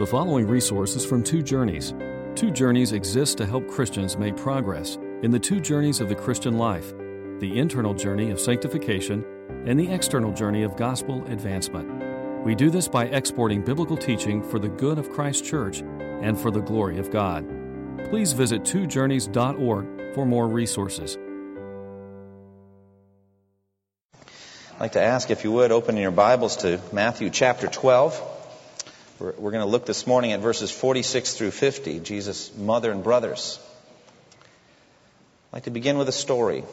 The following resources from Two Journeys. Two Journeys exists to help Christians make progress in the two journeys of the Christian life the internal journey of sanctification and the external journey of gospel advancement. We do this by exporting biblical teaching for the good of Christ's church and for the glory of God. Please visit twojourneys.org for more resources. I'd like to ask if you would open your Bibles to Matthew chapter 12. We're, we're going to look this morning at verses 46 through 50, Jesus' mother and brothers. I'd like to begin with a story.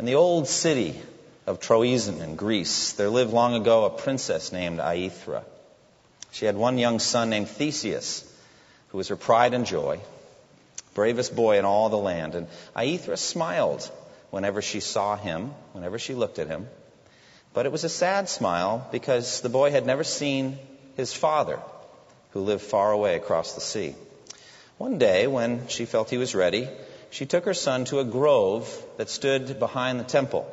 In the old city of Troezen in Greece, there lived long ago a princess named Aethra. She had one young son named Theseus, who was her pride and joy, bravest boy in all the land. And Aethra smiled whenever she saw him, whenever she looked at him. But it was a sad smile because the boy had never seen his father, who lived far away across the sea. One day, when she felt he was ready, she took her son to a grove that stood behind the temple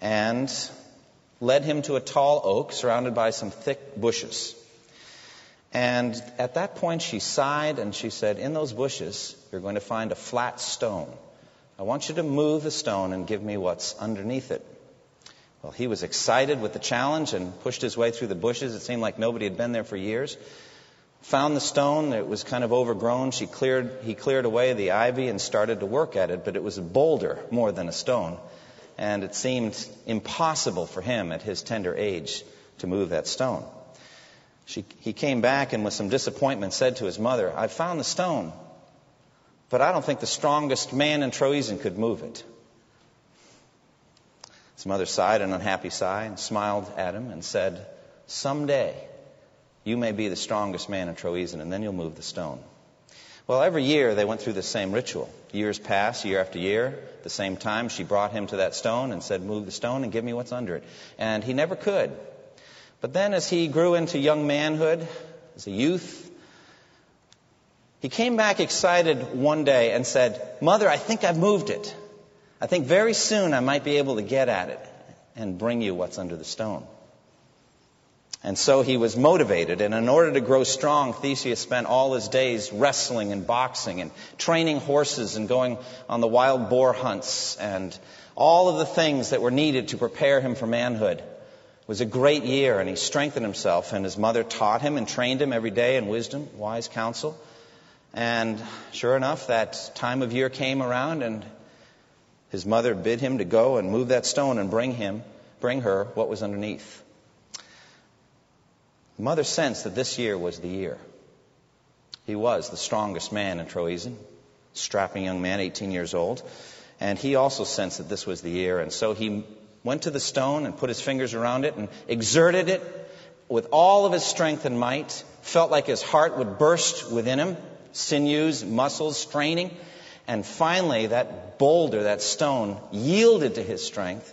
and led him to a tall oak surrounded by some thick bushes. And at that point, she sighed and she said, In those bushes, you're going to find a flat stone. I want you to move the stone and give me what's underneath it. Well, he was excited with the challenge and pushed his way through the bushes. It seemed like nobody had been there for years. Found the stone. It was kind of overgrown. She cleared, he cleared away the ivy and started to work at it, but it was a boulder more than a stone. And it seemed impossible for him at his tender age to move that stone. She, he came back and with some disappointment said to his mother, I found the stone, but I don't think the strongest man in Troezen could move it. His mother sighed an unhappy sigh and smiled at him and said, Someday you may be the strongest man in Troezen, and then you'll move the stone. Well, every year they went through the same ritual. Years passed, year after year. At the same time, she brought him to that stone and said, Move the stone and give me what's under it. And he never could. But then, as he grew into young manhood, as a youth, he came back excited one day and said, Mother, I think I've moved it. I think very soon I might be able to get at it and bring you what's under the stone. And so he was motivated, and in order to grow strong, Theseus spent all his days wrestling and boxing and training horses and going on the wild boar hunts and all of the things that were needed to prepare him for manhood. It was a great year, and he strengthened himself, and his mother taught him and trained him every day in wisdom, wise counsel. And sure enough, that time of year came around, and his mother bid him to go and move that stone and bring him, bring her what was underneath. The mother sensed that this year was the year. He was the strongest man in Troezen, strapping young man, 18 years old. And he also sensed that this was the year. And so he went to the stone and put his fingers around it and exerted it with all of his strength and might. Felt like his heart would burst within him, sinews, muscles straining. And finally, that boulder, that stone, yielded to his strength.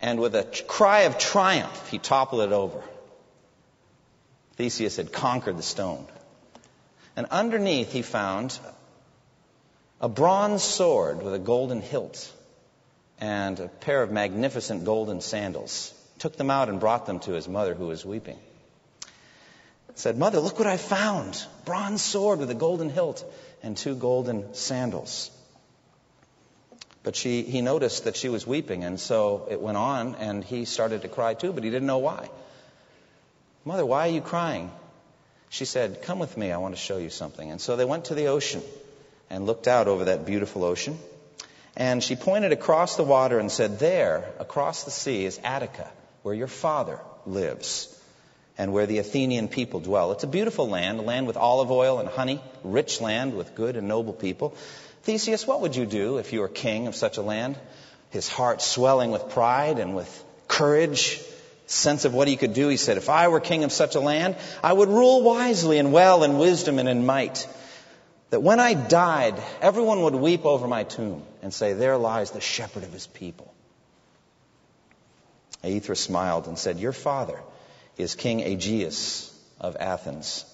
And with a cry of triumph, he toppled it over. Theseus had conquered the stone. And underneath, he found a bronze sword with a golden hilt and a pair of magnificent golden sandals. Took them out and brought them to his mother, who was weeping. Said, Mother, look what I found. Bronze sword with a golden hilt and two golden sandals. But she, he noticed that she was weeping, and so it went on, and he started to cry too, but he didn't know why. Mother, why are you crying? She said, Come with me, I want to show you something. And so they went to the ocean and looked out over that beautiful ocean. And she pointed across the water and said, There, across the sea, is Attica, where your father lives and where the Athenian people dwell. It's a beautiful land, a land with olive oil and honey, rich land with good and noble people. Theseus, what would you do if you were king of such a land? His heart swelling with pride and with courage, sense of what he could do, he said, If I were king of such a land, I would rule wisely and well in wisdom and in might. That when I died, everyone would weep over my tomb and say, There lies the shepherd of his people. Aethra smiled and said, Your father is King Aegeus of Athens.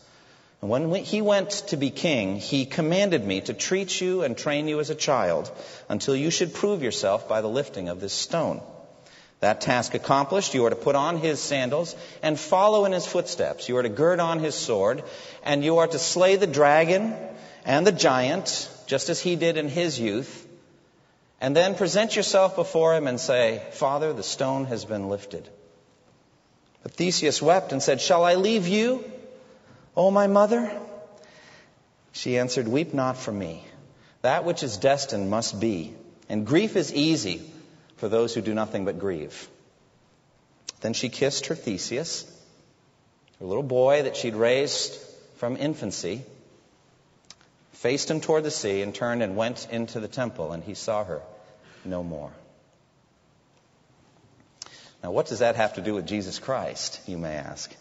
And when he went to be king, he commanded me to treat you and train you as a child until you should prove yourself by the lifting of this stone. That task accomplished, you are to put on his sandals and follow in his footsteps. You are to gird on his sword, and you are to slay the dragon and the giant, just as he did in his youth, and then present yourself before him and say, Father, the stone has been lifted. But Theseus wept and said, Shall I leave you, O my mother? She answered, Weep not for me. That which is destined must be, and grief is easy for those who do nothing but grieve. Then she kissed her Theseus, her little boy that she'd raised from infancy, faced him toward the sea, and turned and went into the temple, and he saw her no more. Now, what does that have to do with Jesus Christ, you may ask?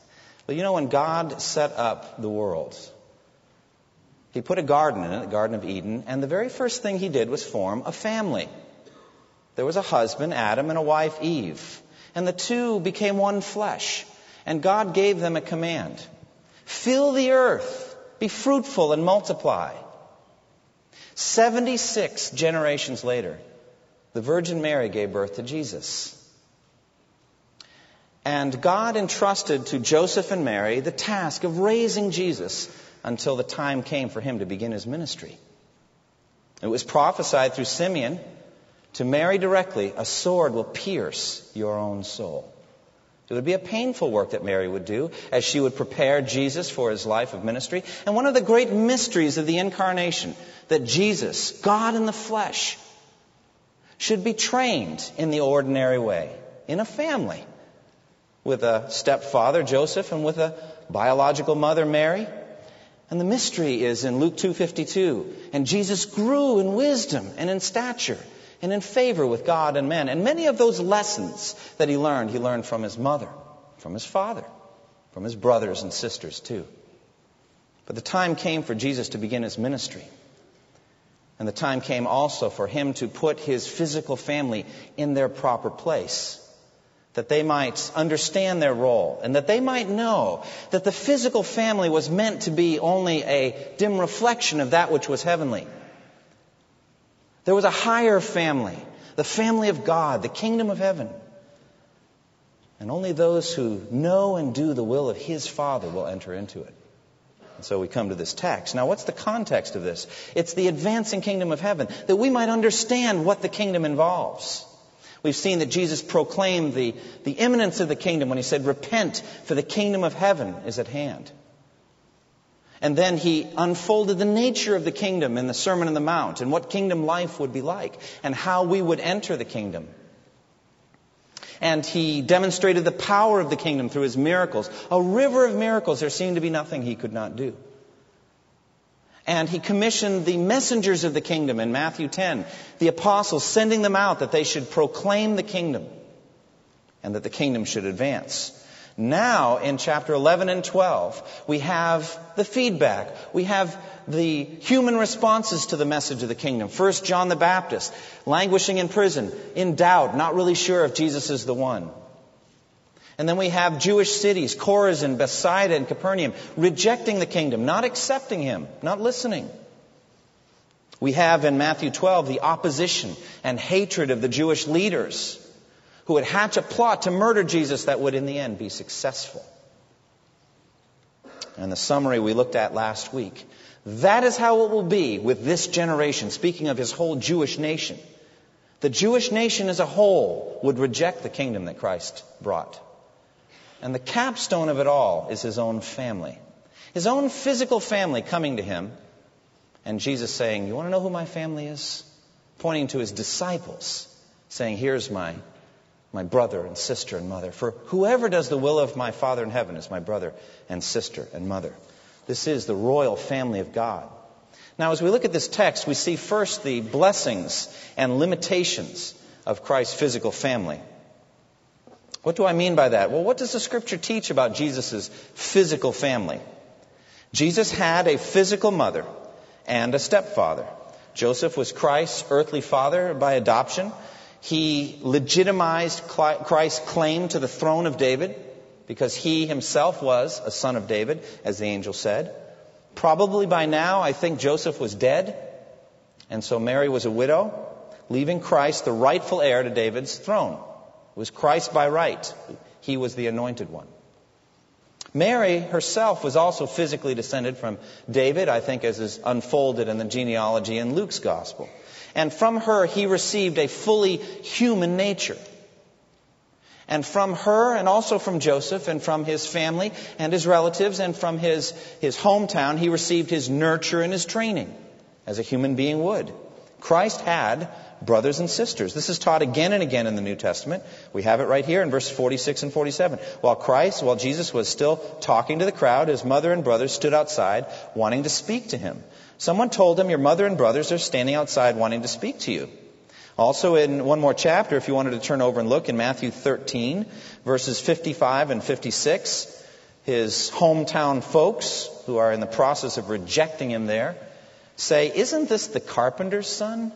Well, you know, when God set up the world, He put a garden in it, the Garden of Eden, and the very first thing He did was form a family. There was a husband, Adam, and a wife, Eve. And the two became one flesh. And God gave them a command fill the earth, be fruitful, and multiply. 76 generations later, the Virgin Mary gave birth to Jesus. And God entrusted to Joseph and Mary the task of raising Jesus until the time came for him to begin his ministry. It was prophesied through Simeon to Mary directly, a sword will pierce your own soul. It would be a painful work that Mary would do as she would prepare Jesus for his life of ministry. And one of the great mysteries of the incarnation, that Jesus, God in the flesh, should be trained in the ordinary way, in a family, with a stepfather, Joseph, and with a biological mother, Mary. And the mystery is in Luke 2:52, and Jesus grew in wisdom and in stature and in favor with God and men. And many of those lessons that he learned, he learned from his mother, from his father, from his brothers and sisters too. But the time came for Jesus to begin his ministry. And the time came also for him to put his physical family in their proper place. That they might understand their role and that they might know that the physical family was meant to be only a dim reflection of that which was heavenly. There was a higher family, the family of God, the kingdom of heaven. And only those who know and do the will of his Father will enter into it. And so we come to this text. Now, what's the context of this? It's the advancing kingdom of heaven, that we might understand what the kingdom involves. We've seen that Jesus proclaimed the, the imminence of the kingdom when he said, Repent, for the kingdom of heaven is at hand. And then he unfolded the nature of the kingdom in the Sermon on the Mount and what kingdom life would be like and how we would enter the kingdom. And he demonstrated the power of the kingdom through his miracles. A river of miracles. There seemed to be nothing he could not do. And he commissioned the messengers of the kingdom in Matthew 10, the apostles, sending them out that they should proclaim the kingdom and that the kingdom should advance. Now, in chapter 11 and 12, we have the feedback. We have the human responses to the message of the kingdom. First, John the Baptist, languishing in prison, in doubt, not really sure if Jesus is the one. And then we have Jewish cities, Chorazin, Bethsaida, and Capernaum, rejecting the kingdom, not accepting him, not listening. We have in Matthew 12 the opposition and hatred of the Jewish leaders who would hatch a plot to murder Jesus that would in the end be successful. And the summary we looked at last week. That is how it will be with this generation, speaking of his whole Jewish nation. The Jewish nation as a whole would reject the kingdom that Christ brought. And the capstone of it all is his own family. His own physical family coming to him, and Jesus saying, You want to know who my family is? Pointing to his disciples, saying, Here's my my brother and sister and mother. For whoever does the will of my Father in heaven is my brother and sister and mother. This is the royal family of God. Now, as we look at this text, we see first the blessings and limitations of Christ's physical family. What do I mean by that? Well, what does the scripture teach about Jesus' physical family? Jesus had a physical mother and a stepfather. Joseph was Christ's earthly father by adoption. He legitimized Christ's claim to the throne of David because he himself was a son of David, as the angel said. Probably by now, I think Joseph was dead, and so Mary was a widow, leaving Christ the rightful heir to David's throne. It was Christ by right. He was the anointed one. Mary herself was also physically descended from David, I think, as is unfolded in the genealogy in Luke's gospel. And from her, he received a fully human nature. And from her, and also from Joseph, and from his family, and his relatives, and from his, his hometown, he received his nurture and his training, as a human being would. Christ had brothers and sisters. This is taught again and again in the New Testament. We have it right here in verse 46 and 47. While Christ, while Jesus was still talking to the crowd, his mother and brothers stood outside wanting to speak to him. Someone told him, Your mother and brothers are standing outside wanting to speak to you. Also, in one more chapter, if you wanted to turn over and look in Matthew 13, verses 55 and 56, his hometown folks, who are in the process of rejecting him there, say, Isn't this the carpenter's son?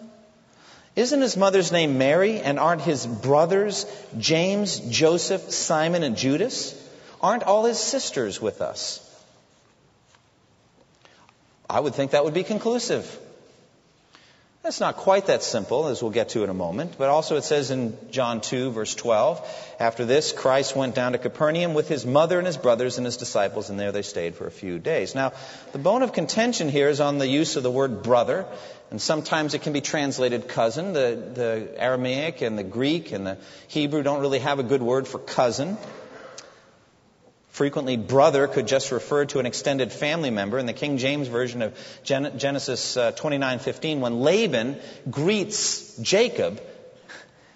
Isn't his mother's name Mary? And aren't his brothers James, Joseph, Simon, and Judas? Aren't all his sisters with us? I would think that would be conclusive. That's not quite that simple, as we'll get to in a moment. But also it says in John 2, verse 12, after this, Christ went down to Capernaum with his mother and his brothers and his disciples, and there they stayed for a few days. Now, the bone of contention here is on the use of the word brother, and sometimes it can be translated cousin. The, the Aramaic and the Greek and the Hebrew don't really have a good word for cousin. Frequently, brother could just refer to an extended family member. In the King James version of Genesis 29:15, uh, when Laban greets Jacob,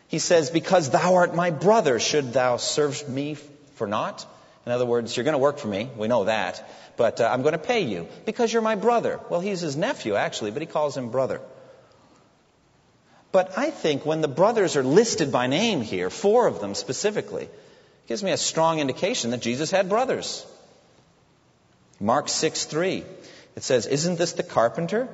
he says, "Because thou art my brother, should thou serve me for naught?" In other words, you're going to work for me. We know that, but uh, I'm going to pay you because you're my brother. Well, he's his nephew actually, but he calls him brother. But I think when the brothers are listed by name here, four of them specifically, gives me a strong indication that Jesus had brothers. Mark 6 3. It says, Isn't this the carpenter?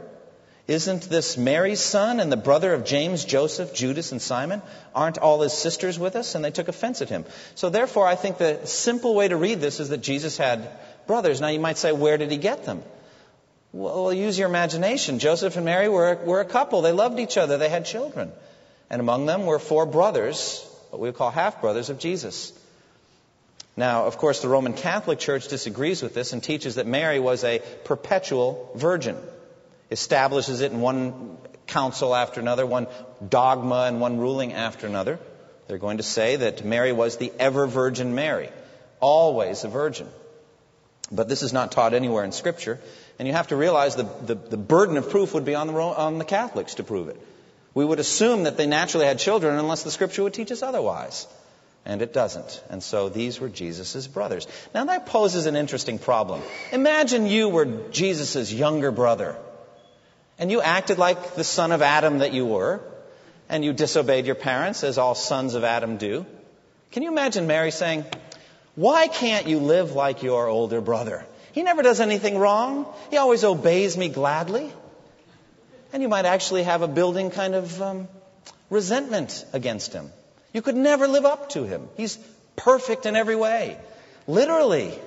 Isn't this Mary's son and the brother of James, Joseph, Judas, and Simon? Aren't all his sisters with us? And they took offense at him. So therefore, I think the simple way to read this is that Jesus had brothers. Now you might say, where did he get them? Well, use your imagination. Joseph and Mary were, were a couple. They loved each other. They had children. And among them were four brothers, what we call half brothers of Jesus. Now, of course, the Roman Catholic Church disagrees with this and teaches that Mary was a perpetual virgin, establishes it in one council after another, one dogma and one ruling after another. They're going to say that Mary was the ever virgin Mary, always a virgin. But this is not taught anywhere in Scripture, and you have to realize the, the, the burden of proof would be on the, on the Catholics to prove it. We would assume that they naturally had children unless the Scripture would teach us otherwise. And it doesn't. And so these were Jesus' brothers. Now that poses an interesting problem. Imagine you were Jesus' younger brother. And you acted like the son of Adam that you were. And you disobeyed your parents, as all sons of Adam do. Can you imagine Mary saying, Why can't you live like your older brother? He never does anything wrong. He always obeys me gladly. And you might actually have a building kind of um, resentment against him. You could never live up to him. He's perfect in every way. Literally.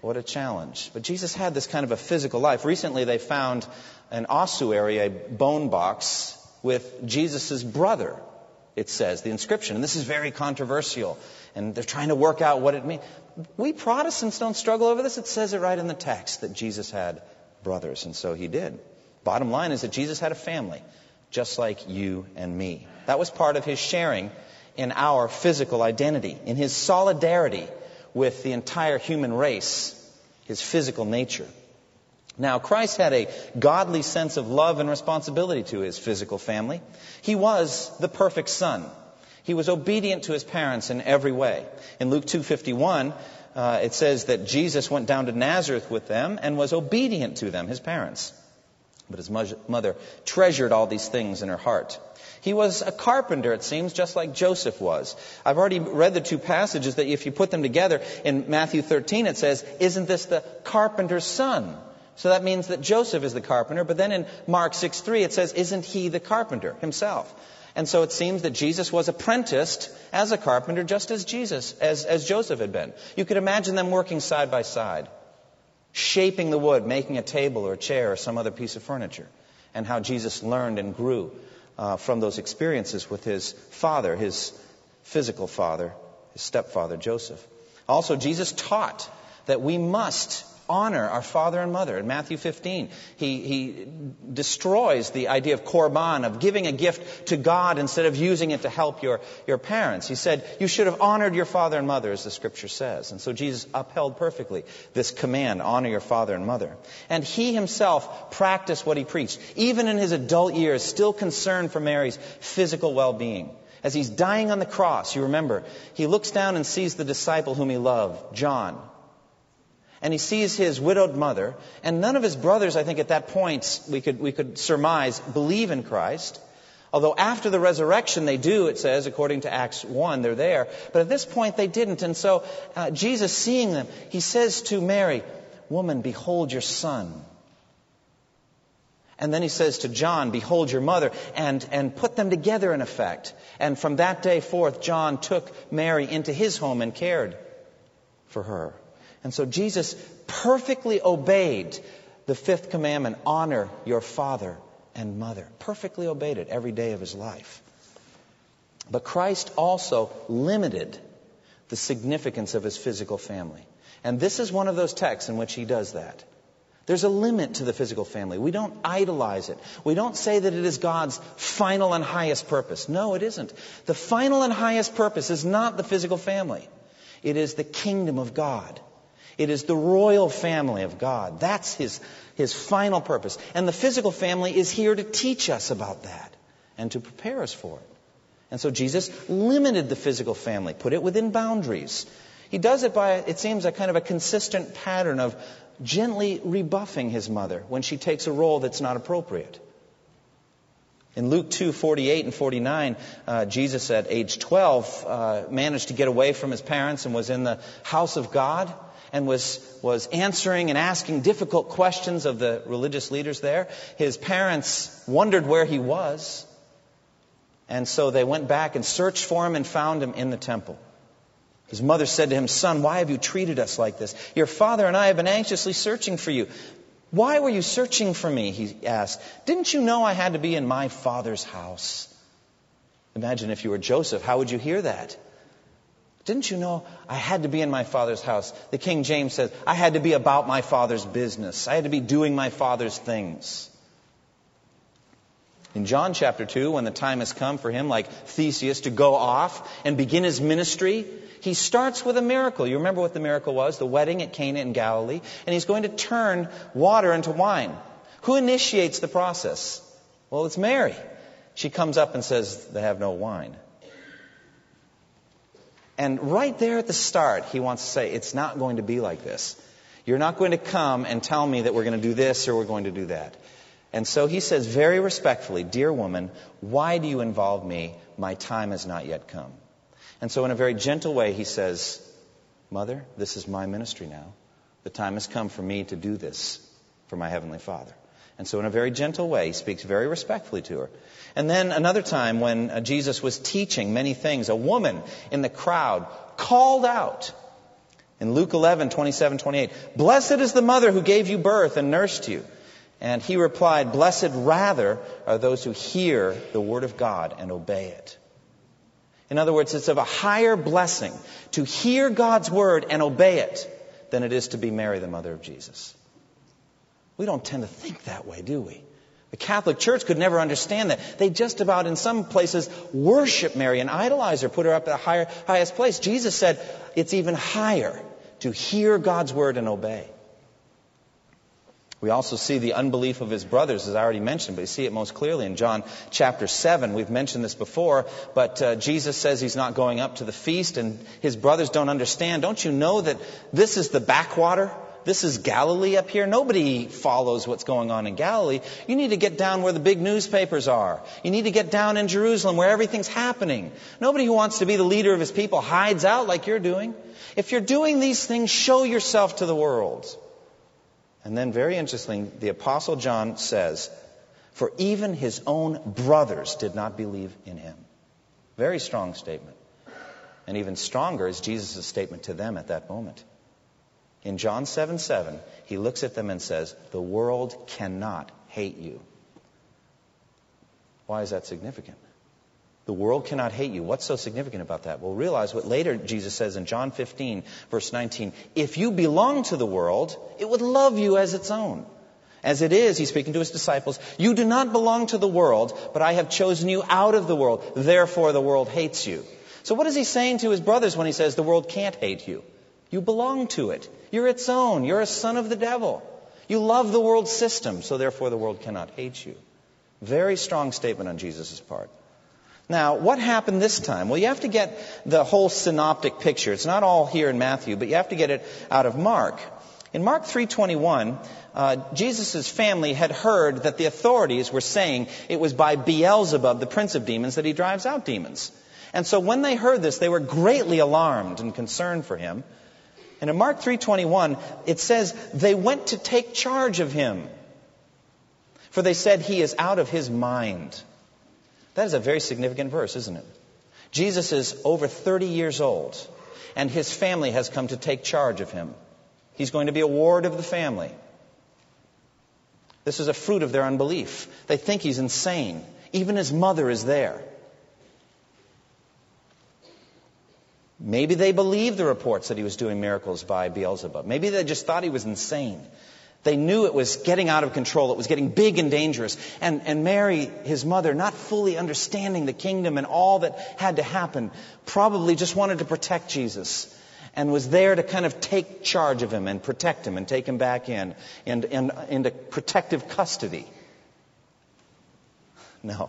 What a challenge. But Jesus had this kind of a physical life. Recently, they found an ossuary, a bone box, with Jesus' brother, it says, the inscription. And this is very controversial. And they're trying to work out what it means. We Protestants don't struggle over this. It says it right in the text that Jesus had brothers, and so he did. Bottom line is that Jesus had a family just like you and me. That was part of his sharing in our physical identity, in his solidarity with the entire human race, his physical nature. Now, Christ had a godly sense of love and responsibility to his physical family. He was the perfect son. He was obedient to his parents in every way. In Luke 2:51, uh, it says that Jesus went down to Nazareth with them and was obedient to them, his parents. But his mother treasured all these things in her heart. He was a carpenter, it seems, just like Joseph was. I've already read the two passages that if you put them together, in Matthew 13 it says, Isn't this the carpenter's son? So that means that Joseph is the carpenter. But then in Mark 6 3 it says, Isn't he the carpenter himself? And so it seems that Jesus was apprenticed as a carpenter just as Jesus, as, as Joseph had been. You could imagine them working side by side shaping the wood, making a table or a chair or some other piece of furniture, and how Jesus learned and grew uh, from those experiences with his father, his physical father, his stepfather, Joseph. Also, Jesus taught that we must honor our father and mother. In Matthew 15, he, he destroys the idea of korban, of giving a gift to God instead of using it to help your, your parents. He said, You should have honored your father and mother, as the scripture says. And so Jesus upheld perfectly this command honor your father and mother. And he himself practiced what he preached, even in his adult years, still concerned for Mary's physical well being. As he's dying on the cross, you remember, he looks down and sees the disciple whom he loved, John, and he sees his widowed mother, and none of his brothers, I think at that point, we could, we could surmise, believe in Christ. Although after the resurrection they do, it says, according to Acts 1, they're there. But at this point they didn't. And so uh, Jesus, seeing them, he says to Mary, Woman, behold your son. And then he says to John, Behold your mother, and, and put them together in effect. And from that day forth, John took Mary into his home and cared for her. And so Jesus perfectly obeyed the fifth commandment honor your father and mother. Perfectly obeyed it every day of his life. But Christ also limited the significance of his physical family. And this is one of those texts in which he does that. There's a limit to the physical family. We don't idolize it. We don't say that it is God's final and highest purpose. No, it isn't. The final and highest purpose is not the physical family. It is the kingdom of God. It is the royal family of God. That's his, his final purpose. And the physical family is here to teach us about that and to prepare us for it. And so Jesus limited the physical family, put it within boundaries. He does it by, it seems, a kind of a consistent pattern of gently rebuffing his mother when she takes a role that's not appropriate. In Luke 2, 48 and 49, uh, Jesus at age 12 uh, managed to get away from his parents and was in the house of God and was, was answering and asking difficult questions of the religious leaders there. His parents wondered where he was. And so they went back and searched for him and found him in the temple. His mother said to him, Son, why have you treated us like this? Your father and I have been anxiously searching for you. Why were you searching for me? He asked. Didn't you know I had to be in my father's house? Imagine if you were Joseph, how would you hear that? Didn't you know I had to be in my father's house? The King James says, I had to be about my father's business. I had to be doing my father's things. In John chapter 2, when the time has come for him, like Theseus, to go off and begin his ministry, he starts with a miracle. You remember what the miracle was? The wedding at Cana in Galilee. And he's going to turn water into wine. Who initiates the process? Well, it's Mary. She comes up and says, They have no wine. And right there at the start, he wants to say, it's not going to be like this. You're not going to come and tell me that we're going to do this or we're going to do that. And so he says very respectfully, Dear woman, why do you involve me? My time has not yet come. And so, in a very gentle way, he says, Mother, this is my ministry now. The time has come for me to do this for my Heavenly Father. And so, in a very gentle way, he speaks very respectfully to her. And then another time when uh, Jesus was teaching many things, a woman in the crowd called out in Luke 11, 27, 28, Blessed is the mother who gave you birth and nursed you. And he replied, Blessed rather are those who hear the word of God and obey it. In other words, it's of a higher blessing to hear God's word and obey it than it is to be Mary, the mother of Jesus. We don't tend to think that way, do we? The Catholic Church could never understand that. They just about, in some places, worship Mary and idolize her, put her up at the higher, highest place. Jesus said it's even higher to hear God's word and obey. We also see the unbelief of his brothers, as I already mentioned, but you see it most clearly in John chapter 7. We've mentioned this before, but uh, Jesus says he's not going up to the feast, and his brothers don't understand. Don't you know that this is the backwater? This is Galilee up here. Nobody follows what's going on in Galilee. You need to get down where the big newspapers are. You need to get down in Jerusalem where everything's happening. Nobody who wants to be the leader of his people hides out like you're doing. If you're doing these things, show yourself to the world. And then, very interesting, the Apostle John says, For even his own brothers did not believe in him. Very strong statement. And even stronger is Jesus' statement to them at that moment. In John 7 7, he looks at them and says, The world cannot hate you. Why is that significant? The world cannot hate you. What's so significant about that? Well, realize what later Jesus says in John 15, verse 19. If you belong to the world, it would love you as its own. As it is, he's speaking to his disciples, you do not belong to the world, but I have chosen you out of the world. Therefore, the world hates you. So, what is he saying to his brothers when he says the world can't hate you? You belong to it. You're its own. You're a son of the devil. You love the world system, so therefore the world cannot hate you. Very strong statement on Jesus' part. Now, what happened this time? Well, you have to get the whole synoptic picture. It's not all here in Matthew, but you have to get it out of Mark. In Mark 3:21, uh, Jesus' family had heard that the authorities were saying it was by Beelzebub, the prince of demons, that he drives out demons. And so when they heard this, they were greatly alarmed and concerned for him. And in Mark 3:21, it says they went to take charge of him. For they said he is out of his mind. That is a very significant verse, isn't it? Jesus is over 30 years old, and his family has come to take charge of him. He's going to be a ward of the family. This is a fruit of their unbelief. They think he's insane. Even his mother is there. Maybe they believed the reports that he was doing miracles by Beelzebub. Maybe they just thought he was insane. They knew it was getting out of control. It was getting big and dangerous. And, and Mary, his mother, not fully understanding the kingdom and all that had to happen, probably just wanted to protect Jesus and was there to kind of take charge of him and protect him and take him back in and, and into protective custody. No.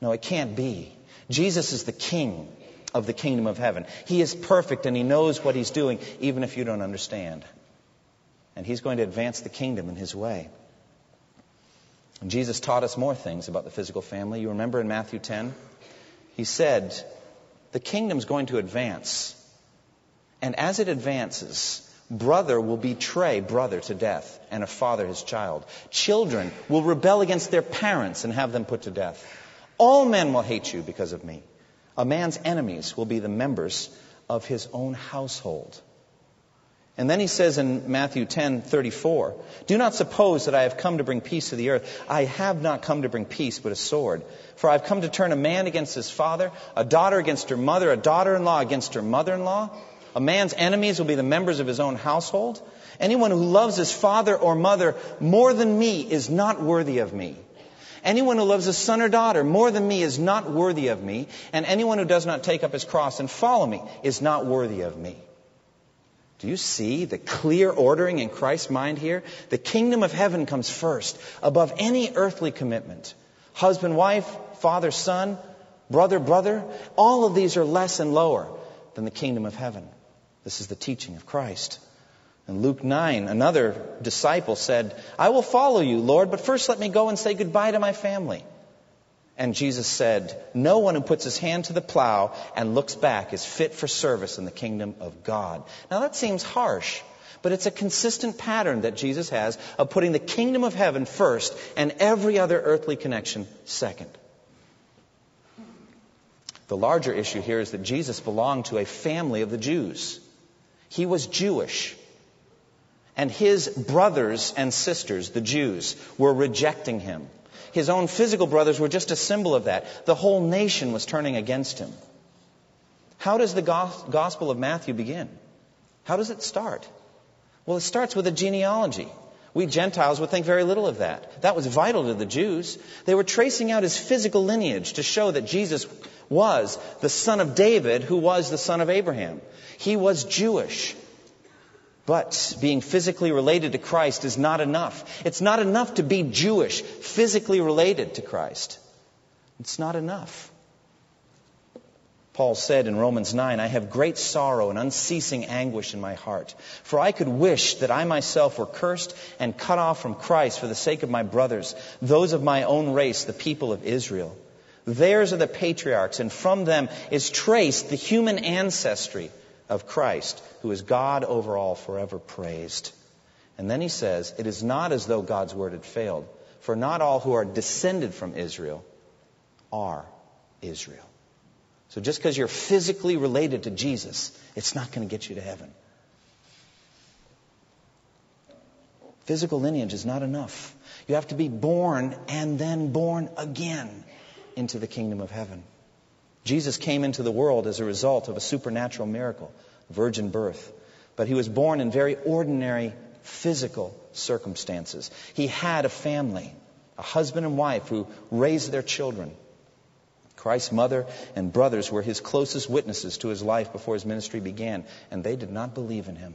No, it can't be. Jesus is the king of the kingdom of heaven. He is perfect and he knows what he's doing, even if you don't understand and he's going to advance the kingdom in his way. And Jesus taught us more things about the physical family. You remember in Matthew 10? He said, The kingdom's going to advance. And as it advances, brother will betray brother to death, and a father his child. Children will rebel against their parents and have them put to death. All men will hate you because of me. A man's enemies will be the members of his own household. And then he says in Matthew 10:34, "Do not suppose that I have come to bring peace to the earth. I have not come to bring peace, but a sword. For I have come to turn a man against his father, a daughter against her mother, a daughter-in-law against her mother-in-law. A man's enemies will be the members of his own household. Anyone who loves his father or mother more than me is not worthy of me. Anyone who loves a son or daughter more than me is not worthy of me, and anyone who does not take up his cross and follow me is not worthy of me." Do you see the clear ordering in Christ's mind here? The kingdom of heaven comes first, above any earthly commitment. Husband, wife, father, son, brother, brother, all of these are less and lower than the kingdom of heaven. This is the teaching of Christ. In Luke 9, another disciple said, I will follow you, Lord, but first let me go and say goodbye to my family. And Jesus said, No one who puts his hand to the plow and looks back is fit for service in the kingdom of God. Now that seems harsh, but it's a consistent pattern that Jesus has of putting the kingdom of heaven first and every other earthly connection second. The larger issue here is that Jesus belonged to a family of the Jews. He was Jewish. And his brothers and sisters, the Jews, were rejecting him. His own physical brothers were just a symbol of that. The whole nation was turning against him. How does the Gospel of Matthew begin? How does it start? Well, it starts with a genealogy. We Gentiles would think very little of that. That was vital to the Jews. They were tracing out his physical lineage to show that Jesus was the son of David, who was the son of Abraham. He was Jewish. But being physically related to Christ is not enough. It's not enough to be Jewish, physically related to Christ. It's not enough. Paul said in Romans 9, I have great sorrow and unceasing anguish in my heart, for I could wish that I myself were cursed and cut off from Christ for the sake of my brothers, those of my own race, the people of Israel. Theirs are the patriarchs, and from them is traced the human ancestry of Christ, who is God over all, forever praised. And then he says, It is not as though God's word had failed, for not all who are descended from Israel are Israel. So just because you're physically related to Jesus, it's not going to get you to heaven. Physical lineage is not enough. You have to be born and then born again into the kingdom of heaven. Jesus came into the world as a result of a supernatural miracle, virgin birth. But he was born in very ordinary physical circumstances. He had a family, a husband and wife who raised their children. Christ's mother and brothers were his closest witnesses to his life before his ministry began, and they did not believe in him.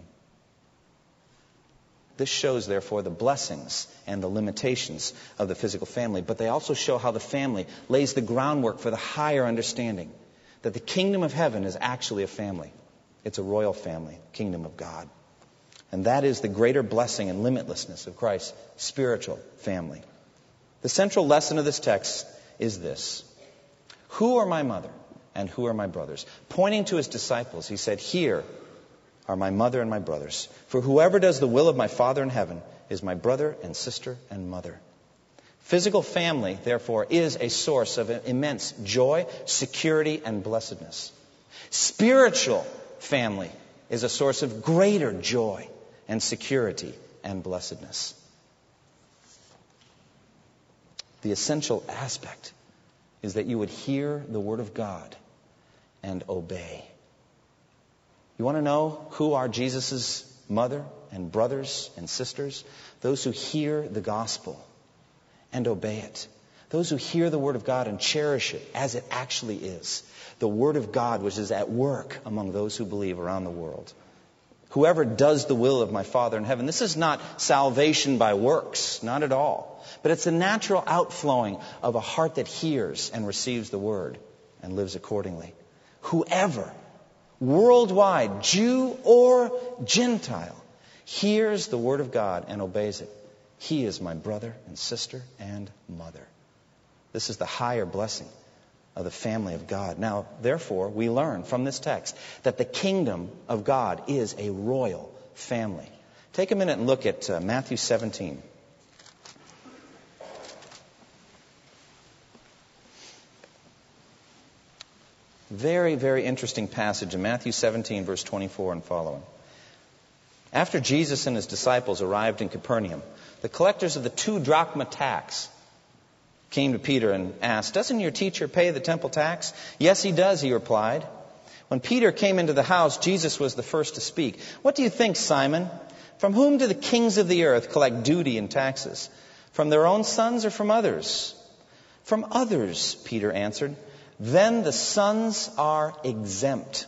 This shows, therefore, the blessings and the limitations of the physical family, but they also show how the family lays the groundwork for the higher understanding that the kingdom of heaven is actually a family. It's a royal family, kingdom of God. And that is the greater blessing and limitlessness of Christ's spiritual family. The central lesson of this text is this Who are my mother and who are my brothers? Pointing to his disciples, he said, Here are my mother and my brothers. For whoever does the will of my Father in heaven is my brother and sister and mother. Physical family, therefore, is a source of immense joy, security, and blessedness. Spiritual family is a source of greater joy and security and blessedness. The essential aspect is that you would hear the Word of God and obey. You want to know who are Jesus' mother and brothers and sisters? Those who hear the gospel and obey it. Those who hear the Word of God and cherish it as it actually is. The Word of God which is at work among those who believe around the world. Whoever does the will of my Father in heaven. This is not salvation by works, not at all. But it's the natural outflowing of a heart that hears and receives the Word and lives accordingly. Whoever worldwide, Jew or Gentile, hears the word of God and obeys it, he is my brother and sister and mother. This is the higher blessing of the family of God. Now, therefore, we learn from this text that the kingdom of God is a royal family. Take a minute and look at uh, Matthew 17. Very, very interesting passage in Matthew 17, verse 24 and following. After Jesus and his disciples arrived in Capernaum, the collectors of the two drachma tax came to Peter and asked, Doesn't your teacher pay the temple tax? Yes, he does, he replied. When Peter came into the house, Jesus was the first to speak. What do you think, Simon? From whom do the kings of the earth collect duty and taxes? From their own sons or from others? From others, Peter answered. Then the sons are exempt,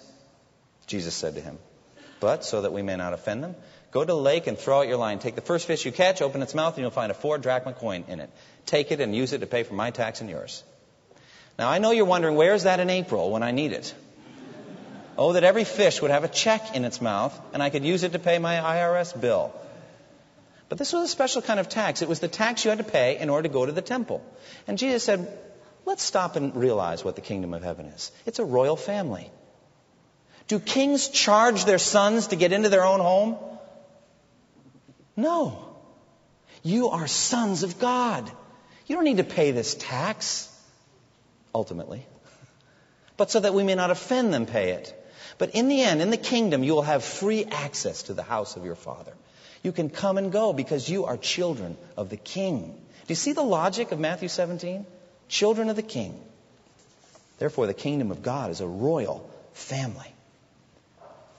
Jesus said to him. But so that we may not offend them, go to the lake and throw out your line. Take the first fish you catch, open its mouth, and you'll find a four drachma coin in it. Take it and use it to pay for my tax and yours. Now I know you're wondering, where's that in April when I need it? Oh, that every fish would have a check in its mouth and I could use it to pay my IRS bill. But this was a special kind of tax. It was the tax you had to pay in order to go to the temple. And Jesus said, Let's stop and realize what the kingdom of heaven is. It's a royal family. Do kings charge their sons to get into their own home? No. You are sons of God. You don't need to pay this tax, ultimately. But so that we may not offend them, pay it. But in the end, in the kingdom, you will have free access to the house of your father. You can come and go because you are children of the king. Do you see the logic of Matthew 17? Children of the king. Therefore, the kingdom of God is a royal family.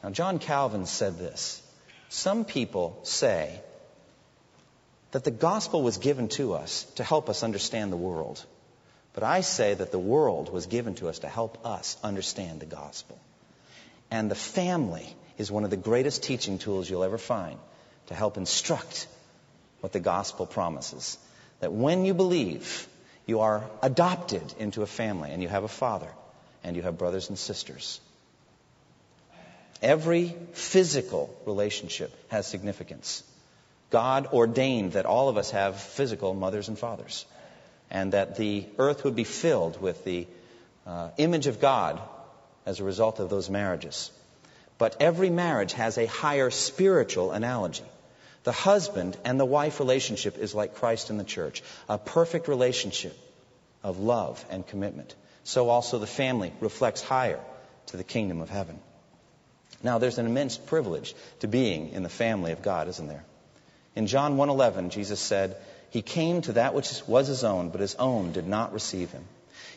Now, John Calvin said this Some people say that the gospel was given to us to help us understand the world. But I say that the world was given to us to help us understand the gospel. And the family is one of the greatest teaching tools you'll ever find to help instruct what the gospel promises. That when you believe, you are adopted into a family, and you have a father, and you have brothers and sisters. Every physical relationship has significance. God ordained that all of us have physical mothers and fathers, and that the earth would be filled with the uh, image of God as a result of those marriages. But every marriage has a higher spiritual analogy. The husband and the wife relationship is like Christ and the church, a perfect relationship of love and commitment. So also the family reflects higher to the kingdom of heaven. Now there's an immense privilege to being in the family of God, isn't there? In John 1:11, Jesus said, "He came to that which was his own, but his own did not receive him."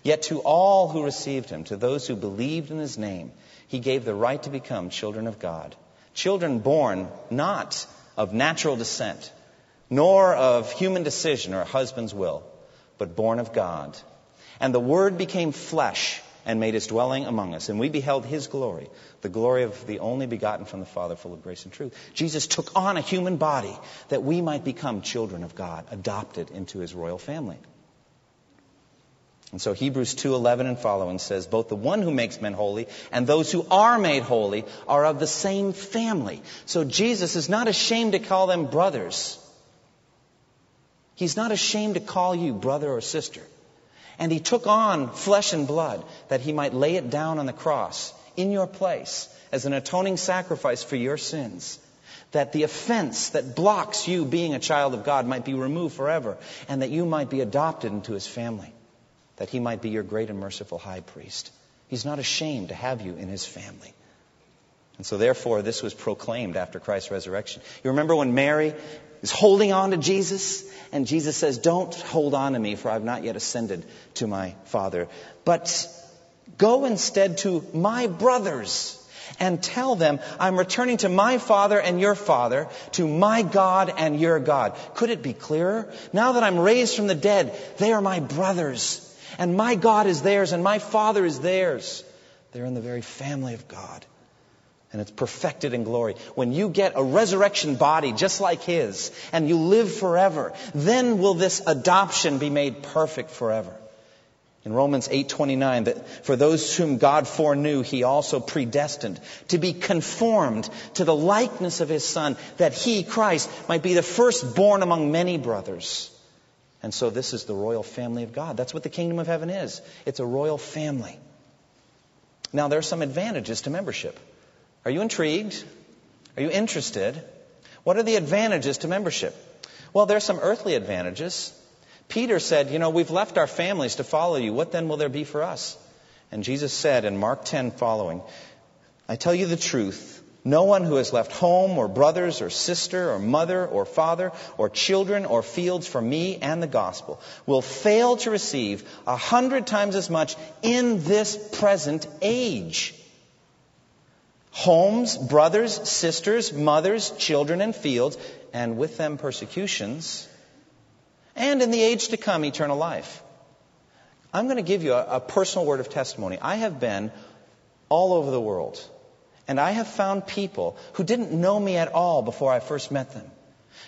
Yet to all who received him, to those who believed in his name, he gave the right to become children of God. Children born not of natural descent, nor of human decision or husband's will, but born of God. And the Word became flesh and made his dwelling among us. And we beheld his glory, the glory of the only begotten from the Father, full of grace and truth. Jesus took on a human body that we might become children of God, adopted into his royal family. And so Hebrews 2:11 and following says both the one who makes men holy and those who are made holy are of the same family. So Jesus is not ashamed to call them brothers. He's not ashamed to call you brother or sister. And he took on flesh and blood that he might lay it down on the cross in your place as an atoning sacrifice for your sins. That the offense that blocks you being a child of God might be removed forever and that you might be adopted into his family that he might be your great and merciful high priest. He's not ashamed to have you in his family. And so, therefore, this was proclaimed after Christ's resurrection. You remember when Mary is holding on to Jesus, and Jesus says, Don't hold on to me, for I've not yet ascended to my Father. But go instead to my brothers and tell them, I'm returning to my Father and your Father, to my God and your God. Could it be clearer? Now that I'm raised from the dead, they are my brothers. And my God is theirs, and my Father is theirs. They're in the very family of God. And it's perfected in glory. When you get a resurrection body just like His, and you live forever, then will this adoption be made perfect forever. In Romans 8:29 that for those whom God foreknew he also predestined to be conformed to the likeness of his son that he Christ might be the firstborn among many brothers. And so this is the royal family of God. That's what the kingdom of heaven is. It's a royal family. Now, there are some advantages to membership. Are you intrigued? Are you interested? What are the advantages to membership? Well, there are some earthly advantages. Peter said, You know, we've left our families to follow you. What then will there be for us? And Jesus said in Mark 10 following, I tell you the truth. No one who has left home or brothers or sister or mother or father or children or fields for me and the gospel will fail to receive a hundred times as much in this present age. Homes, brothers, sisters, mothers, children, and fields, and with them persecutions, and in the age to come, eternal life. I'm going to give you a, a personal word of testimony. I have been all over the world. And I have found people who didn't know me at all before I first met them,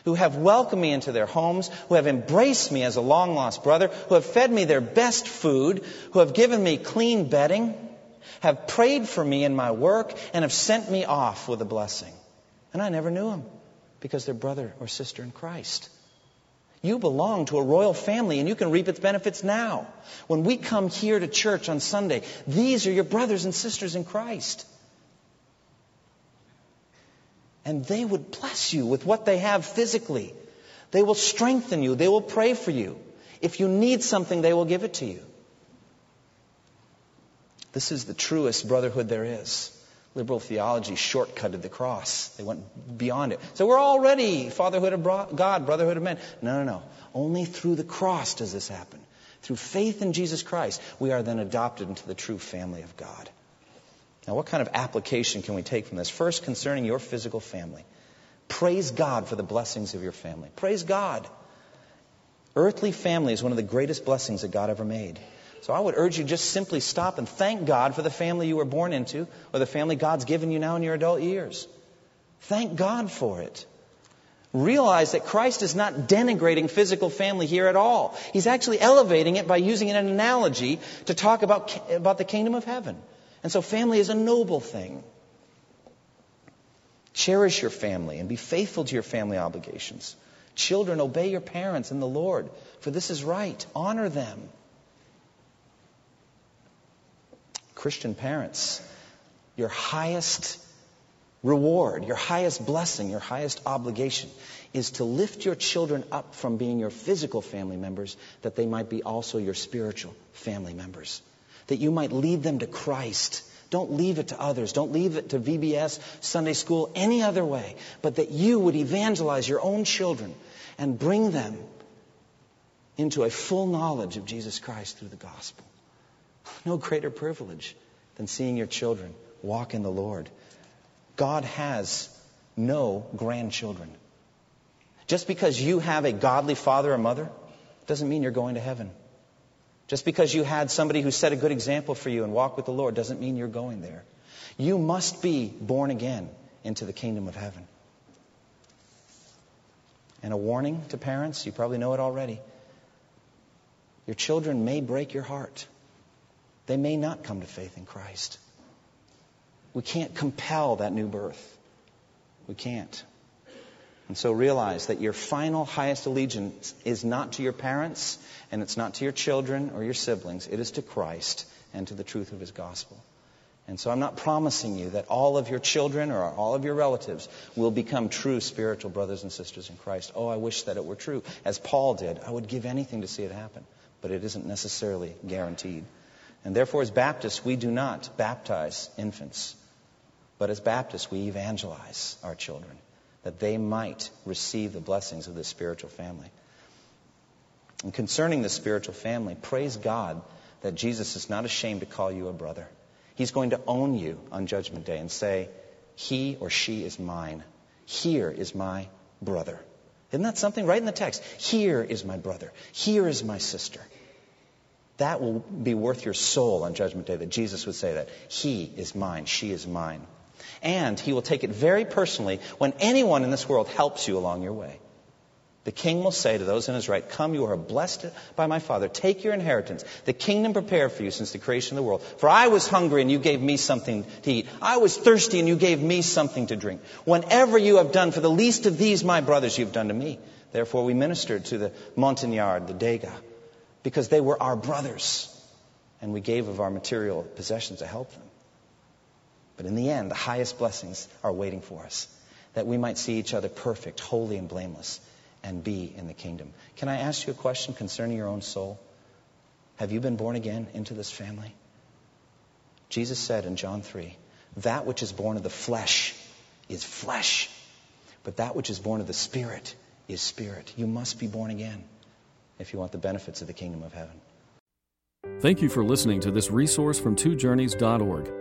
who have welcomed me into their homes, who have embraced me as a long lost brother, who have fed me their best food, who have given me clean bedding, have prayed for me in my work, and have sent me off with a blessing. And I never knew them because they're brother or sister in Christ. You belong to a royal family and you can reap its benefits now. When we come here to church on Sunday, these are your brothers and sisters in Christ and they would bless you with what they have physically. They will strengthen you. They will pray for you. If you need something, they will give it to you. This is the truest brotherhood there is. Liberal theology shortcutted the cross. They went beyond it. So we're already fatherhood of God, brotherhood of men. No, no, no. Only through the cross does this happen. Through faith in Jesus Christ, we are then adopted into the true family of God. Now, what kind of application can we take from this? First, concerning your physical family. Praise God for the blessings of your family. Praise God. Earthly family is one of the greatest blessings that God ever made. So I would urge you just simply stop and thank God for the family you were born into or the family God's given you now in your adult years. Thank God for it. Realize that Christ is not denigrating physical family here at all. He's actually elevating it by using an analogy to talk about, about the kingdom of heaven. And so family is a noble thing. Cherish your family and be faithful to your family obligations. Children, obey your parents and the Lord, for this is right. Honor them. Christian parents, your highest reward, your highest blessing, your highest obligation is to lift your children up from being your physical family members that they might be also your spiritual family members that you might lead them to Christ. Don't leave it to others. Don't leave it to VBS, Sunday school, any other way, but that you would evangelize your own children and bring them into a full knowledge of Jesus Christ through the gospel. No greater privilege than seeing your children walk in the Lord. God has no grandchildren. Just because you have a godly father or mother doesn't mean you're going to heaven. Just because you had somebody who set a good example for you and walked with the Lord doesn't mean you're going there. You must be born again into the kingdom of heaven. And a warning to parents, you probably know it already. Your children may break your heart. They may not come to faith in Christ. We can't compel that new birth. We can't. And so realize that your final highest allegiance is not to your parents, and it's not to your children or your siblings. It is to Christ and to the truth of his gospel. And so I'm not promising you that all of your children or all of your relatives will become true spiritual brothers and sisters in Christ. Oh, I wish that it were true. As Paul did, I would give anything to see it happen. But it isn't necessarily guaranteed. And therefore, as Baptists, we do not baptize infants. But as Baptists, we evangelize our children that they might receive the blessings of this spiritual family. And concerning the spiritual family, praise God that Jesus is not ashamed to call you a brother. He's going to own you on Judgment Day and say, He or she is mine. Here is my brother. Isn't that something? Right in the text. Here is my brother. Here is my sister. That will be worth your soul on Judgment Day that Jesus would say that. He is mine. She is mine. And he will take it very personally when anyone in this world helps you along your way. The king will say to those in his right, Come, you are blessed by my Father. Take your inheritance, the kingdom prepared for you since the creation of the world. For I was hungry and you gave me something to eat. I was thirsty and you gave me something to drink. Whenever you have done for the least of these my brothers, you have done to me. Therefore we ministered to the Montagnard, the Degas, because they were our brothers. And we gave of our material possessions to help them. But in the end, the highest blessings are waiting for us that we might see each other perfect, holy, and blameless, and be in the kingdom. Can I ask you a question concerning your own soul? Have you been born again into this family? Jesus said in John 3 that which is born of the flesh is flesh, but that which is born of the Spirit is spirit. You must be born again if you want the benefits of the kingdom of heaven. Thank you for listening to this resource from twojourneys.org.